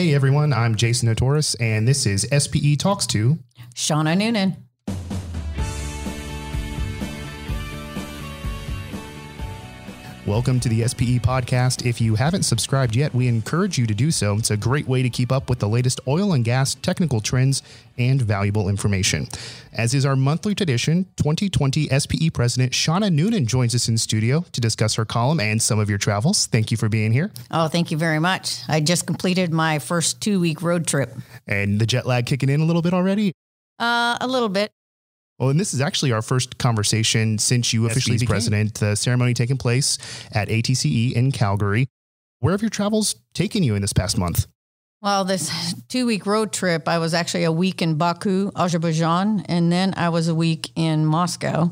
Hey everyone, I'm Jason Notoris, and this is SPE Talks to Shauna Noonan. Welcome to the SPE podcast. If you haven't subscribed yet, we encourage you to do so. It's a great way to keep up with the latest oil and gas technical trends and valuable information. As is our monthly tradition, 2020 SPE President Shauna Noonan joins us in studio to discuss her column and some of your travels. Thank you for being here. Oh, thank you very much. I just completed my first two week road trip. And the jet lag kicking in a little bit already? Uh, a little bit. Well, and this is actually our first conversation since you officially became president. The ceremony taking place at ATCE in Calgary. Where have your travels taken you in this past month? Well, this two week road trip, I was actually a week in Baku, Azerbaijan, and then I was a week in Moscow.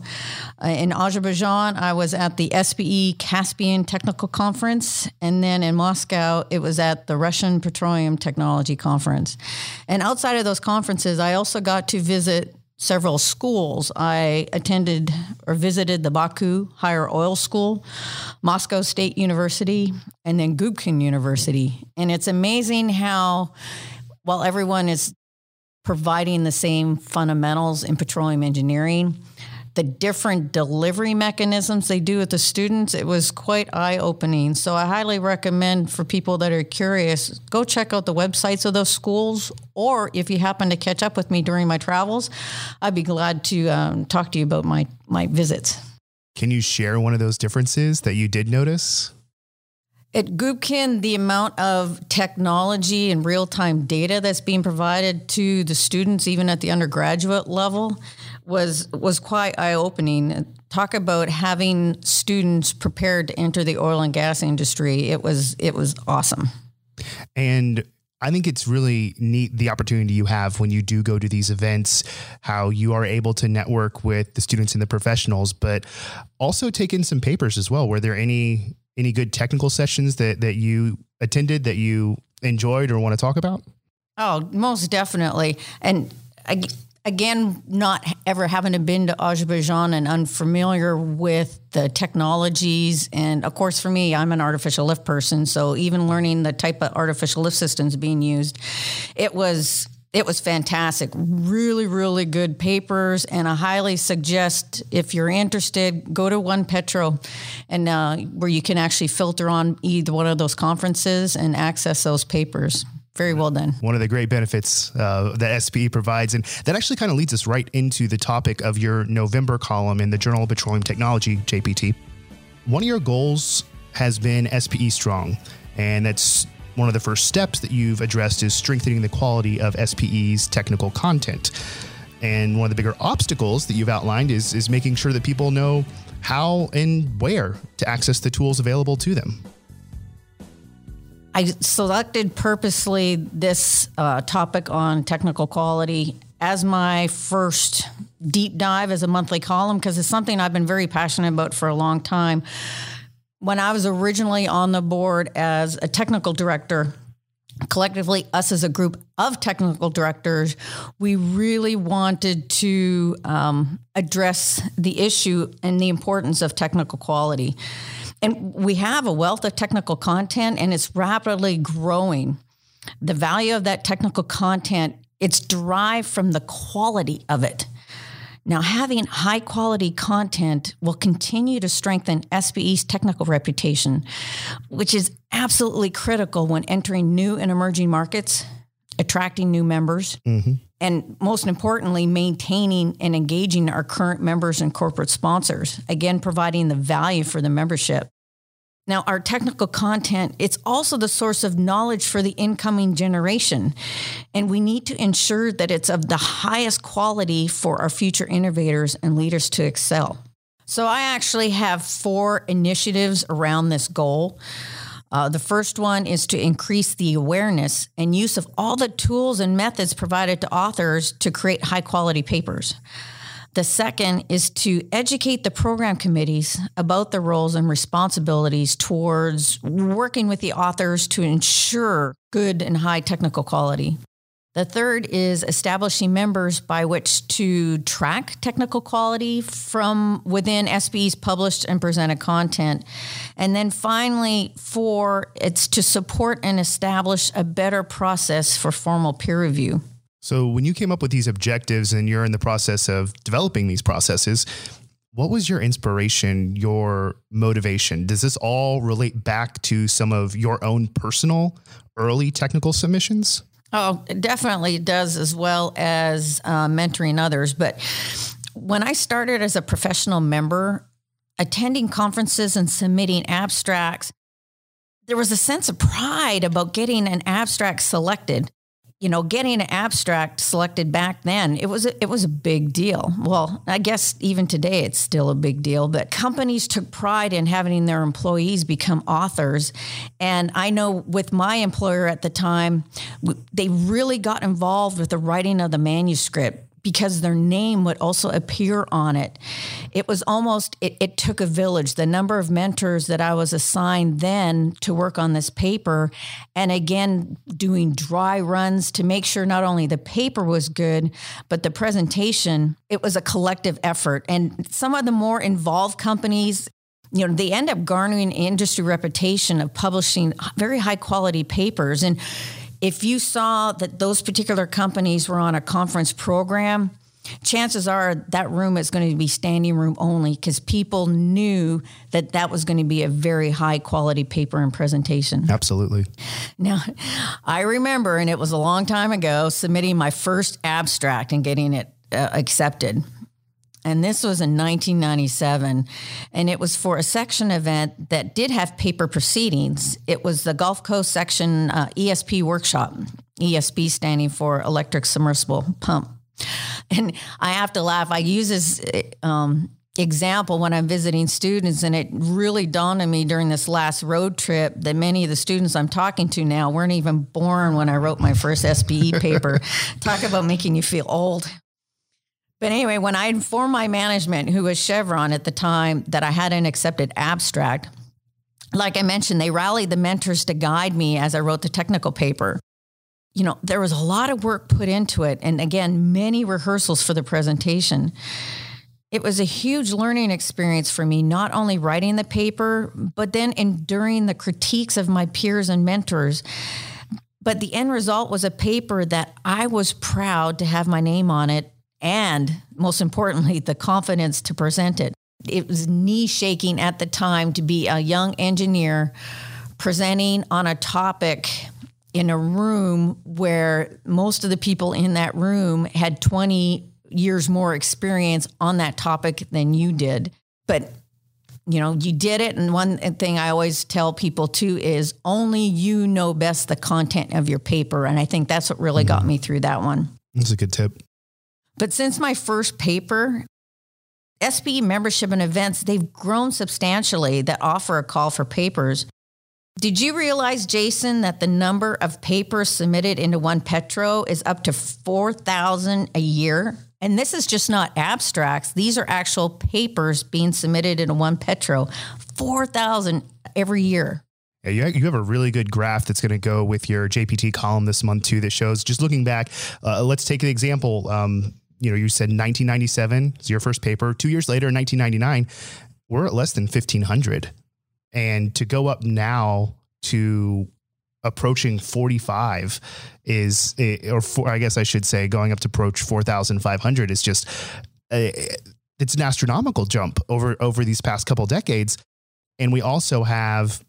Uh, in Azerbaijan, I was at the SPE Caspian Technical Conference, and then in Moscow, it was at the Russian Petroleum Technology Conference. And outside of those conferences, I also got to visit several schools. I attended or visited the Baku Higher Oil School, Moscow State University, and then Gubkin University. And it's amazing how, while everyone is providing the same fundamentals in petroleum engineering, the different delivery mechanisms they do with the students, it was quite eye opening. So I highly recommend for people that are curious, go check out the websites of those schools. Or if you happen to catch up with me during my travels, I'd be glad to um, talk to you about my, my visits. Can you share one of those differences that you did notice? At Gubkin, the amount of technology and real time data that's being provided to the students, even at the undergraduate level, was was quite eye opening. Talk about having students prepared to enter the oil and gas industry. It was it was awesome. And I think it's really neat the opportunity you have when you do go to these events, how you are able to network with the students and the professionals, but also take in some papers as well. Were there any any good technical sessions that that you attended that you enjoyed or want to talk about? Oh, most definitely. And I, again, not ever having been to Azerbaijan and unfamiliar with the technologies. And of course, for me, I'm an artificial lift person. So even learning the type of artificial lift systems being used, it was it was fantastic. Really, really good papers, and I highly suggest if you're interested, go to OnePetro, and uh, where you can actually filter on either one of those conferences and access those papers. Very well done. One of the great benefits uh, that SPE provides. And that actually kind of leads us right into the topic of your November column in the Journal of Petroleum Technology, JPT. One of your goals has been SPE Strong, and that's one of the first steps that you've addressed is strengthening the quality of SPE's technical content. And one of the bigger obstacles that you've outlined is, is making sure that people know how and where to access the tools available to them. I selected purposely this uh, topic on technical quality as my first deep dive as a monthly column because it's something I've been very passionate about for a long time. When I was originally on the board as a technical director, collectively, us as a group of technical directors, we really wanted to um, address the issue and the importance of technical quality. And we have a wealth of technical content and it's rapidly growing. The value of that technical content, it's derived from the quality of it. Now, having high quality content will continue to strengthen SPE's technical reputation, which is absolutely critical when entering new and emerging markets, attracting new members, mm-hmm. And most importantly, maintaining and engaging our current members and corporate sponsors, again, providing the value for the membership. Now, our technical content, it's also the source of knowledge for the incoming generation. And we need to ensure that it's of the highest quality for our future innovators and leaders to excel. So, I actually have four initiatives around this goal. Uh, the first one is to increase the awareness and use of all the tools and methods provided to authors to create high quality papers. The second is to educate the program committees about the roles and responsibilities towards working with the authors to ensure good and high technical quality. The third is establishing members by which to track technical quality from within SPE's published and presented content. And then finally, four, it's to support and establish a better process for formal peer review. So, when you came up with these objectives and you're in the process of developing these processes, what was your inspiration, your motivation? Does this all relate back to some of your own personal early technical submissions? Oh, it definitely does, as well as uh, mentoring others. But when I started as a professional member, attending conferences and submitting abstracts, there was a sense of pride about getting an abstract selected you know, getting an abstract selected back then, it was a, it was a big deal. Well, I guess even today it's still a big deal, but companies took pride in having their employees become authors. And I know with my employer at the time, they really got involved with the writing of the manuscript because their name would also appear on it. It was almost, it, it, took a village. The number of mentors that I was assigned then to work on this paper, and again, doing dry runs to make sure not only the paper was good, but the presentation, it was a collective effort. And some of the more involved companies, you know, they end up garnering industry reputation of publishing very high quality papers. And if you saw that those particular companies were on a conference program, chances are that room is going to be standing room only because people knew that that was going to be a very high quality paper and presentation. Absolutely. Now, I remember, and it was a long time ago, submitting my first abstract and getting it uh, accepted. And this was in 1997. And it was for a section event that did have paper proceedings. It was the Gulf Coast section uh, ESP workshop, ESP standing for electric submersible pump. And I have to laugh. I use this um, example when I'm visiting students, and it really dawned on me during this last road trip that many of the students I'm talking to now weren't even born when I wrote my first SPE paper. Talk about making you feel old. But anyway, when I informed my management, who was Chevron at the time, that I had an accepted abstract, like I mentioned, they rallied the mentors to guide me as I wrote the technical paper. You know, there was a lot of work put into it. And again, many rehearsals for the presentation. It was a huge learning experience for me, not only writing the paper, but then enduring the critiques of my peers and mentors. But the end result was a paper that I was proud to have my name on it and most importantly, the confidence to present it. It was knee shaking at the time to be a young engineer presenting on a topic in a room where most of the people in that room had 20 years more experience on that topic than you did. But you know, you did it. And one thing I always tell people too is only you know best the content of your paper. And I think that's what really got mm-hmm. me through that one. That's a good tip. But since my first paper, SPE membership and events, they've grown substantially that offer a call for papers. Did you realize, Jason, that the number of papers submitted into OnePetro is up to 4,000 a year? And this is just not abstracts. These are actual papers being submitted into OnePetro, 4,000 every year. Yeah, you have a really good graph that's going to go with your JPT column this month too. That shows just looking back. Uh, let's take an example. Um, you know, you said 1997 is your first paper. Two years later, in 1999, we're at less than 1500. And to go up now to approaching 45 is, eh, or I guess I should say, going up to approach 4,500 is just, uh, it's an astronomical jump over over these past couple decades. And we also have,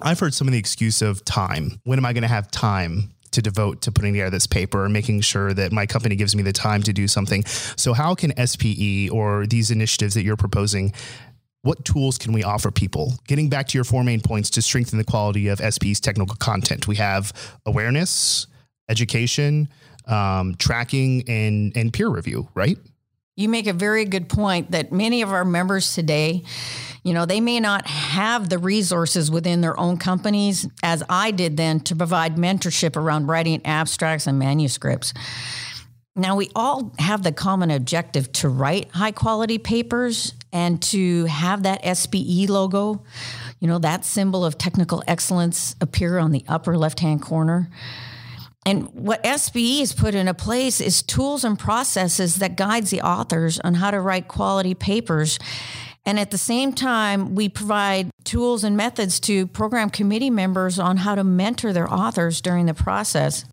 I've heard some of the excuse of time. When am I going to have time to devote to putting together this paper and making sure that my company gives me the time to do something. So, how can SPE or these initiatives that you're proposing? What tools can we offer people? Getting back to your four main points to strengthen the quality of SPE's technical content, we have awareness, education, um, tracking, and and peer review. Right? You make a very good point that many of our members today you know, they may not have the resources within their own companies, as I did then, to provide mentorship around writing abstracts and manuscripts. Now, we all have the common objective to write high quality papers and to have that SPE logo, you know, that symbol of technical excellence appear on the upper left hand corner. And what SPE has put into place is tools and processes that guides the authors on how to write quality papers. And at the same time, we provide tools and methods to program committee members on how to mentor their authors during the process.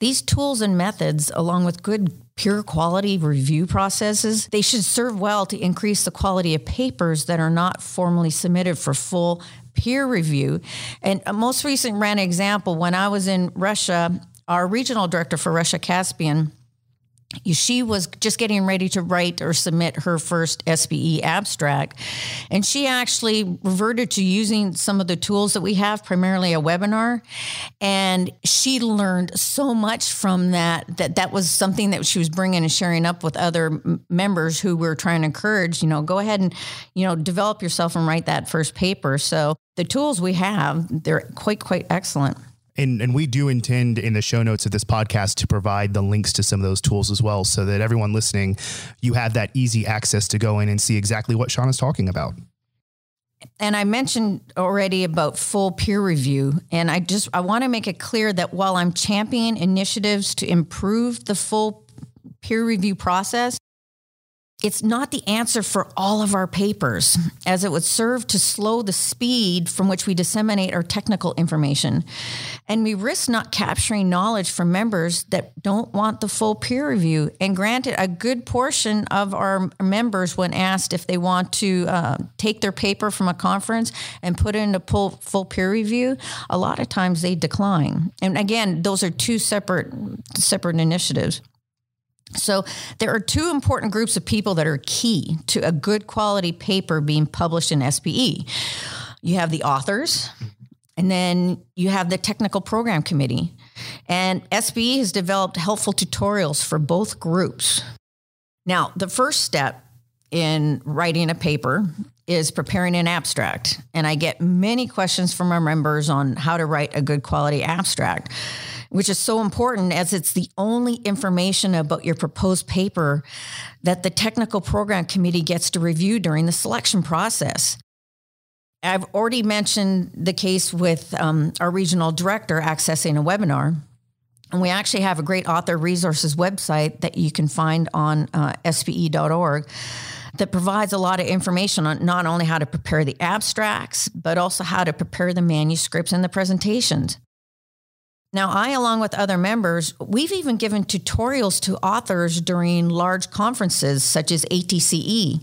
These tools and methods, along with good peer quality review processes, they should serve well to increase the quality of papers that are not formally submitted for full peer review. And a most recent ran example when I was in Russia our regional director for Russia Caspian, she was just getting ready to write or submit her first SPE abstract. And she actually reverted to using some of the tools that we have, primarily a webinar. And she learned so much from that, that that was something that she was bringing and sharing up with other members who were trying to encourage, you know, go ahead and, you know, develop yourself and write that first paper. So the tools we have, they're quite, quite excellent. And, and we do intend in the show notes of this podcast to provide the links to some of those tools as well so that everyone listening, you have that easy access to go in and see exactly what Sean is talking about. And I mentioned already about full peer review. And I just I want to make it clear that while I'm championing initiatives to improve the full peer review process, it's not the answer for all of our papers, as it would serve to slow the speed from which we disseminate our technical information. And we risk not capturing knowledge from members that don't want the full peer review. And granted, a good portion of our members, when asked if they want to uh, take their paper from a conference and put it into full, full peer review, a lot of times they decline. And again, those are two separate separate initiatives. So, there are two important groups of people that are key to a good quality paper being published in SPE. You have the authors, and then you have the technical program committee. And SPE has developed helpful tutorials for both groups. Now, the first step in writing a paper is preparing an abstract. And I get many questions from our members on how to write a good quality abstract which is so important as it's the only information about your proposed paper that the technical program committee gets to review during the selection process. I've already mentioned the case with um, our regional director accessing a webinar. And we actually have a great author resources website that you can find on uh, spe.org that provides a lot of information on not only how to prepare the abstracts, but also how to prepare the manuscripts and the presentations. Now, I, along with other members, we've even given tutorials to authors during large conferences such as ATCE.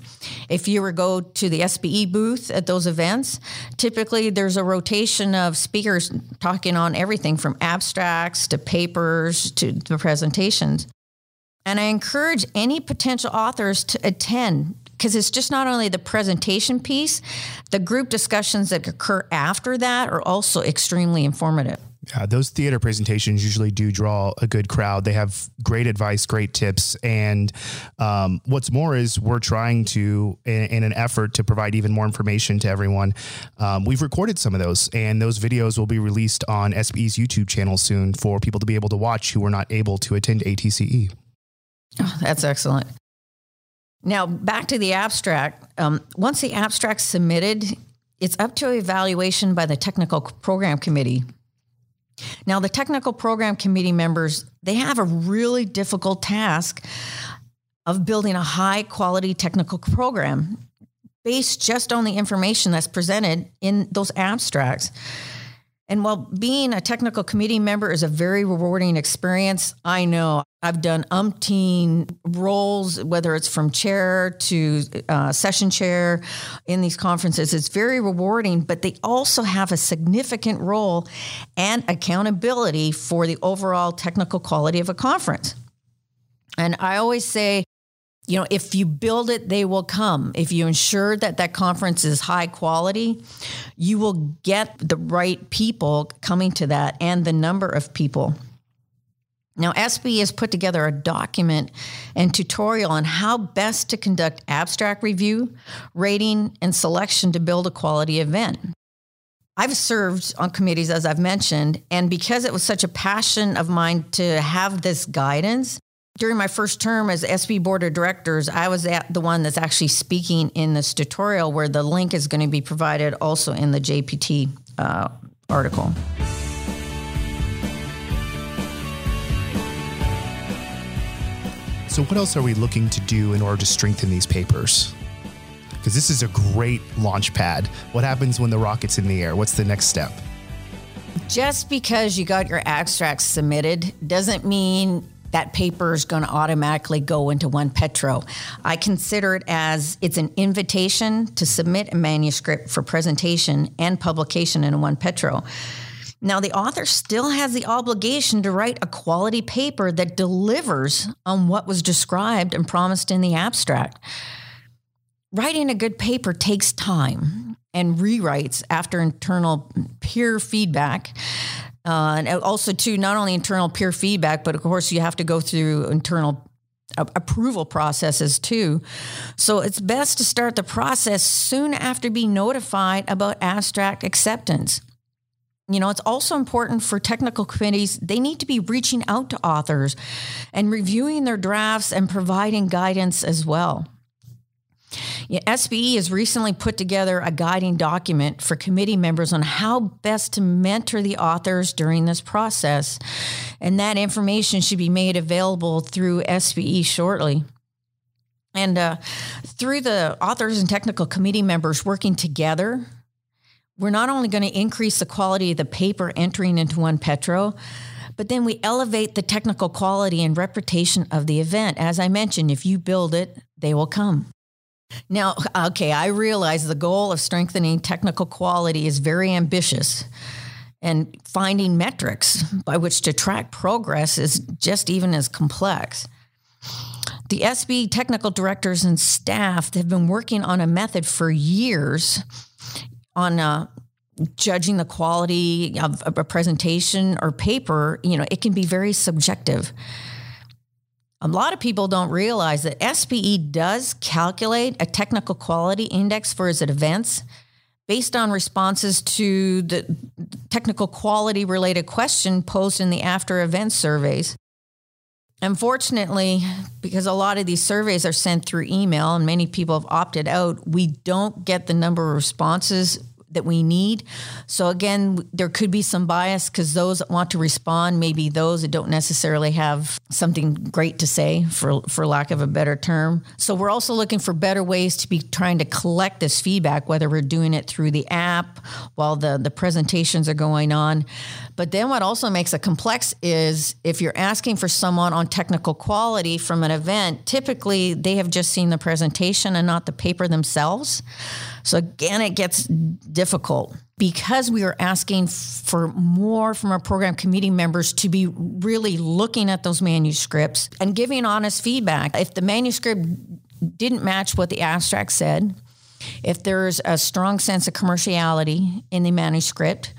If you were go to the SPE booth at those events, typically there's a rotation of speakers talking on everything from abstracts to papers to the presentations. And I encourage any potential authors to attend because it's just not only the presentation piece, the group discussions that occur after that are also extremely informative. Yeah, those theater presentations usually do draw a good crowd. They have great advice, great tips, and um, what's more is we're trying to, in, in, an effort to provide even more information to everyone. Um, we've recorded some of those, and those videos will be released on SPE's YouTube channel soon for people to be able to watch who were not able to attend ATCE. Oh, that's excellent. Now back to the abstract. Um, once the abstract's submitted, it's up to evaluation by the technical program committee now, the technical program committee members, they have a really difficult task of building a high quality technical program based just on the information that's presented in those abstracts. And while being a technical committee member is a very rewarding experience, I know I've done umpteen roles, whether it's from chair to uh, session chair in these conferences. It's very rewarding, but they also have a significant role and accountability for the overall technical quality of a conference. And I always say, you know, if you build it, they will come. If you ensure that that conference is high quality, you will get the right people coming to that and the number of people. Now, SPE has put together a document and tutorial on how best to conduct abstract review, rating, and selection to build a quality event. I've served on committees, as I've mentioned, and because it was such a passion of mine to have this guidance, during my first term as SPE Board of Directors, I was at the one that's actually speaking in this tutorial where the link is going to be provided also in the JPT uh, article. So, what else are we looking to do in order to strengthen these papers? Because this is a great launch pad. What happens when the rocket's in the air? What's the next step? Just because you got your abstracts submitted doesn't mean that paper is going to automatically go into OnePetro. I consider it as it's an invitation to submit a manuscript for presentation and publication in OnePetro. Now, the author still has the obligation to write a quality paper that delivers on what was described and promised in the abstract. Writing a good paper takes time and rewrites after internal peer feedback. Uh, and also, too, not only internal peer feedback, but of course, you have to go through internal approval processes too. So it's best to start the process soon after being notified about abstract acceptance. You know, it's also important for technical committees, they need to be reaching out to authors and reviewing their drafts and providing guidance as well. SPE has recently put together a guiding document for committee members on how best to mentor the authors during this process. And that information should be made available through SPE shortly. And uh, through the authors and technical committee members working together, we're not only going to increase the quality of the paper entering into OnePetro, but then we elevate the technical quality and reputation of the event. As I mentioned, if you build it, they will come. Now, okay, I realize the goal of strengthening technical quality is very ambitious. And finding metrics by which to track progress is just even as complex. The SPE technical directors and staff have been working on a method for years on uh, judging the quality of a presentation or paper. You know, it can be very subjective. A lot of people don't realize that SPE does calculate a technical quality index for its events based on responses to the technical quality related question posed in the after event surveys. Unfortunately, because a lot of these surveys are sent through email and many people have opted out, we don't get the number of responses that we need. So again, there could be some bias because those that want to respond, maybe those that don't necessarily have something great to say, for for lack of a better term. So we're also looking for better ways to be trying to collect this feedback, whether we're doing it through the app while the the presentations are going on. But then what also makes it complex is if you're asking for someone on technical quality from an event, typically they have just seen the presentation and not the paper themselves. So again, it gets difficult because we are asking for more from our program committee members to be really looking at those manuscripts and giving honest feedback. If the manuscript didn't match what the abstract said, if there's a strong sense of commerciality in the manuscript,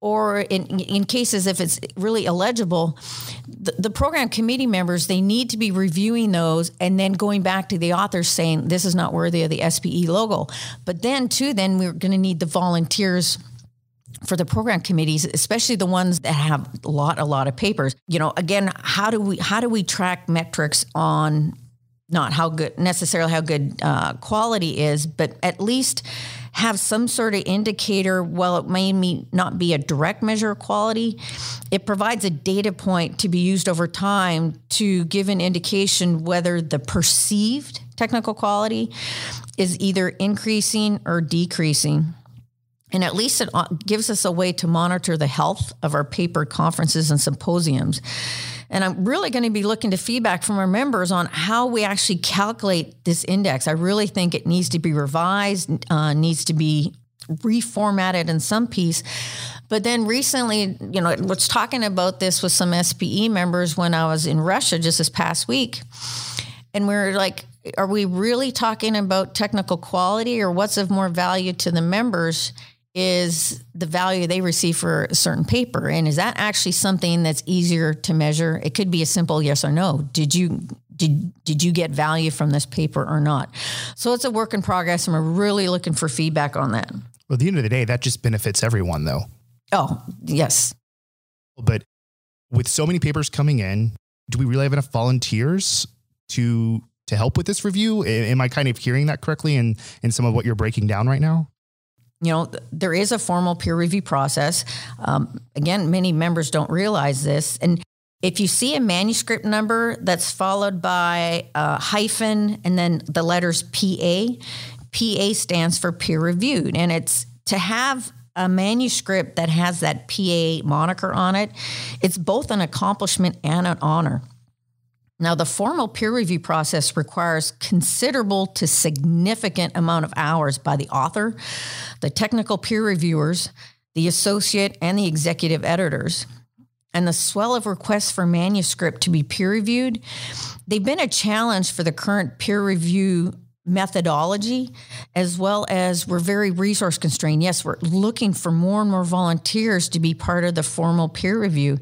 or in, in cases if it's really illegible, the, the, program committee members they need to be reviewing those and then going back to the authors saying this is not worthy of the SPE logo. But then too, then we're going to need the volunteers for the program committees, especially the ones that have a lot, a lot of papers. You know, again, how do we how do we track metrics on not how good necessarily how good uh, quality is, but at least have some sort of indicator. While it may not be a direct measure of quality, it provides a data point to be used over time to give an indication whether the perceived technical quality is either increasing or decreasing. And at least it uh, gives us a way to monitor the health of our paper conferences and symposiums. And I'm really going to be looking to feedback from our members on how we actually calculate this index. I really think it needs to be revised, uh, needs to be reformatted in some piece. But then recently, you know, I was talking about this with some SPE members when I was in Russia just this past week. And we are like, are we really talking about technical quality or what's of more value to the members? Is the value they receive for a certain paper. And is that actually something that's easier to measure? It could be a simple yes or no. Did you did did you get value from this paper or not? So it's a work in progress and we're really looking for feedback on that. Well at the end of the day that just benefits everyone though. Oh yes. But with so many papers coming in do we really have enough volunteers to to help with this review? Am i kind of hearing that correctly in in some of what you're breaking down right now you know, there is a formal peer review process. Um, again, many members don't realize this. And If you see a manuscript number that's followed by a hyphen and then the letters PA, PA stands for peer reviewed. And it's to have a manuscript that has that PA moniker on it, it's both an accomplishment and an honor. Now, the formal peer review process requires considerable to significant amount of hours by the author, the technical peer reviewers, the associate, and the executive editors. And the swell of requests for manuscript to be peer reviewed, they've been a challenge for the current peer review methodology, as well as we're very resource constrained. Yes, we're looking for more and more volunteers to be part of the formal peer review.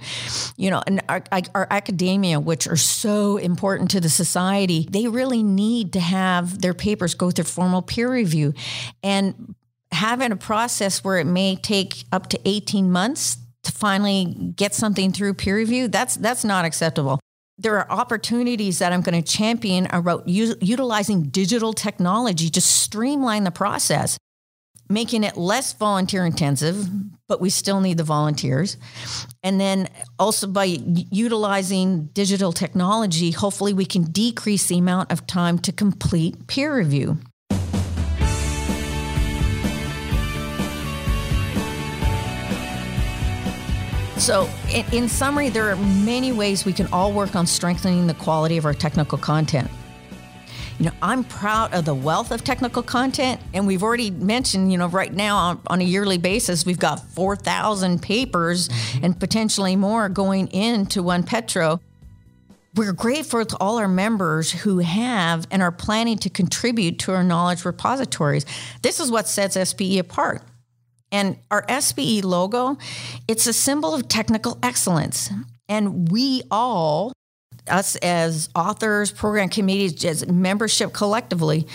You know, and our, our academia, which are so important to the society, they really need to have their papers go through formal peer review. And having a process where it may take up to 18 months to finally get something through peer review, that's that's not acceptable there are opportunities that I'm going to champion about u- utilizing digital technology to streamline the process, making it less volunteer intensive, but we still need the volunteers. And then also by utilizing digital technology, hopefully we can decrease the amount of time to complete peer review. So, in, summary, there are many ways we can all work on strengthening the quality of our technical content. You know, I'm proud of the wealth of technical content, and we've already mentioned, you know, right now on, on a yearly basis, we've got 4,000 papers mm-hmm. and potentially more going into OnePetro. We're grateful to all our members who have and are planning to contribute to our knowledge repositories. This is what sets SPE apart. And our SPE logo, it's a symbol of technical excellence. And we all, us as authors, program committees, as membership collectively,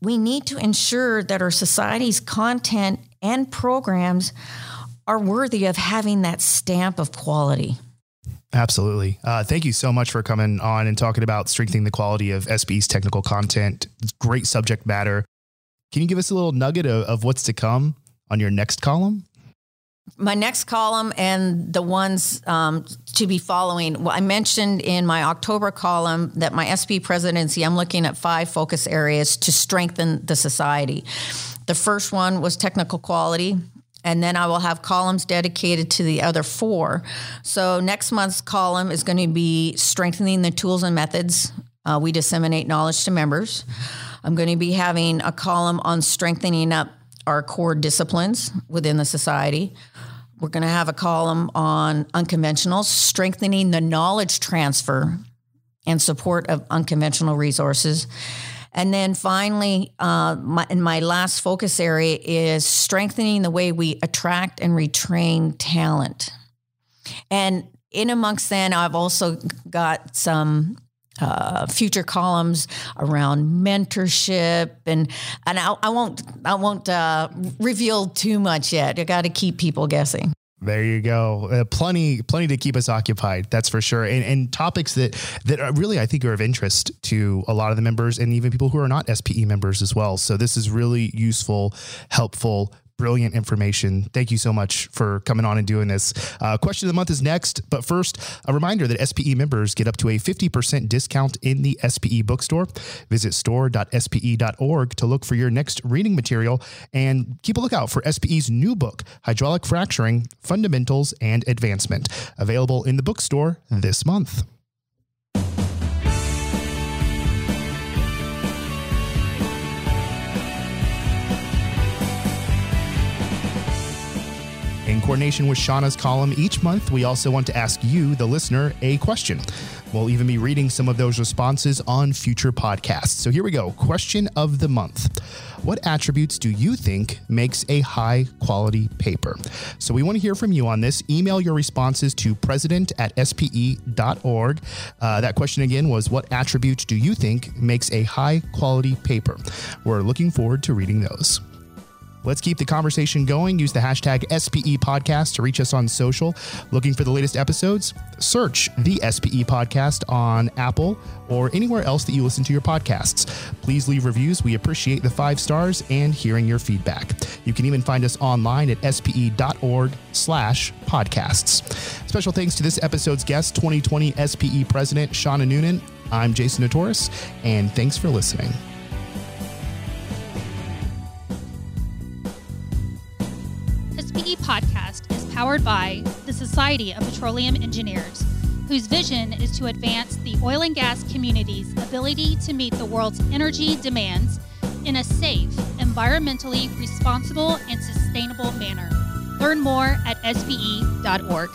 we need to ensure that our society's content and programs are worthy of having that stamp of quality. Absolutely. Uh, thank you so much for coming on and talking about strengthening the quality of SPE's technical content. It's great subject matter. Can you give us a little nugget of, of what's to come on your next column? My next column and the ones um, to be following. Well, I mentioned in my October column that my SPE presidency, I'm looking at five focus areas to strengthen the society. The first one was technical quality. And then I will have columns dedicated to the other four. So next month's column is going to be strengthening the tools and methods uh, we disseminate knowledge to members. I'm going to be having a column on strengthening up our core disciplines within the society. We're going to have a column on unconventionals, strengthening the knowledge transfer and support of unconventional resources. And then finally, uh, my, my last focus area is strengthening the way we attract and retrain talent. And in amongst then, I've also got some uh, future columns around mentorship and and I, I won't I won't uh, reveal too much yet. I got to keep people guessing. There you go. Uh, plenty, plenty to keep us occupied. That's for sure. And, and topics that that really, I think, are of interest to a lot of the members and even people who are not SPE members as well. So this is really useful, helpful brilliant information. Thank you so much for coming on and doing this. Uh, question of the month is next, but first, a reminder that SPE members get up to a 50% discount in the SPE bookstore. Visit store.spe.org to look for your next reading material and keep a lookout for SPE's new book, Hydraulic Fracturing Fundamentals and Advancement, available in the bookstore this month. Coordination with Shauna's column each month, we also want to ask you, the listener, a question. We'll even be reading some of those responses on future podcasts. So here we go. Question of the month. What attributes do you think makes a high quality paper? So we want to hear from you on this. Email your responses to president at spe.org. Uh, that question again was What attributes do you think makes a high quality paper? We're looking forward to reading those. Let's keep the conversation going. Use the hashtag SPE podcast to reach us on social. Looking for the latest episodes? Search the SPE podcast on Apple or anywhere else that you listen to your podcasts. Please leave reviews. We appreciate the five stars and hearing your feedback. You can even find us online at spe.org slash podcasts. Special thanks to this episode's guest, 2020 SPE President Shauna Noonan. I'm Jason Notoris, and thanks for listening. Powered by the Society of Petroleum Engineers, whose vision is to advance the oil and gas community's ability to meet the world's energy demands in a safe, environmentally responsible, and sustainable manner. Learn more at spe.org.